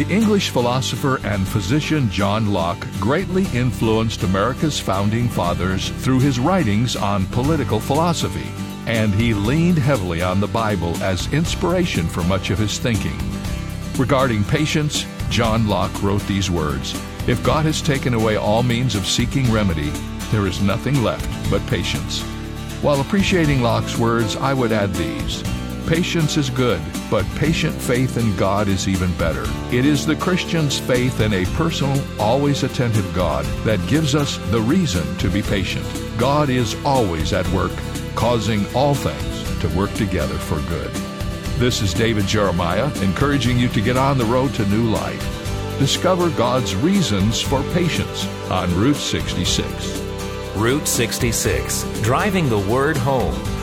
The English philosopher and physician John Locke greatly influenced America's founding fathers through his writings on political philosophy, and he leaned heavily on the Bible as inspiration for much of his thinking. Regarding patience, John Locke wrote these words If God has taken away all means of seeking remedy, there is nothing left but patience. While appreciating Locke's words, I would add these. Patience is good, but patient faith in God is even better. It is the Christian's faith in a personal, always attentive God that gives us the reason to be patient. God is always at work, causing all things to work together for good. This is David Jeremiah, encouraging you to get on the road to new life. Discover God's reasons for patience on Route 66. Route 66, driving the word home.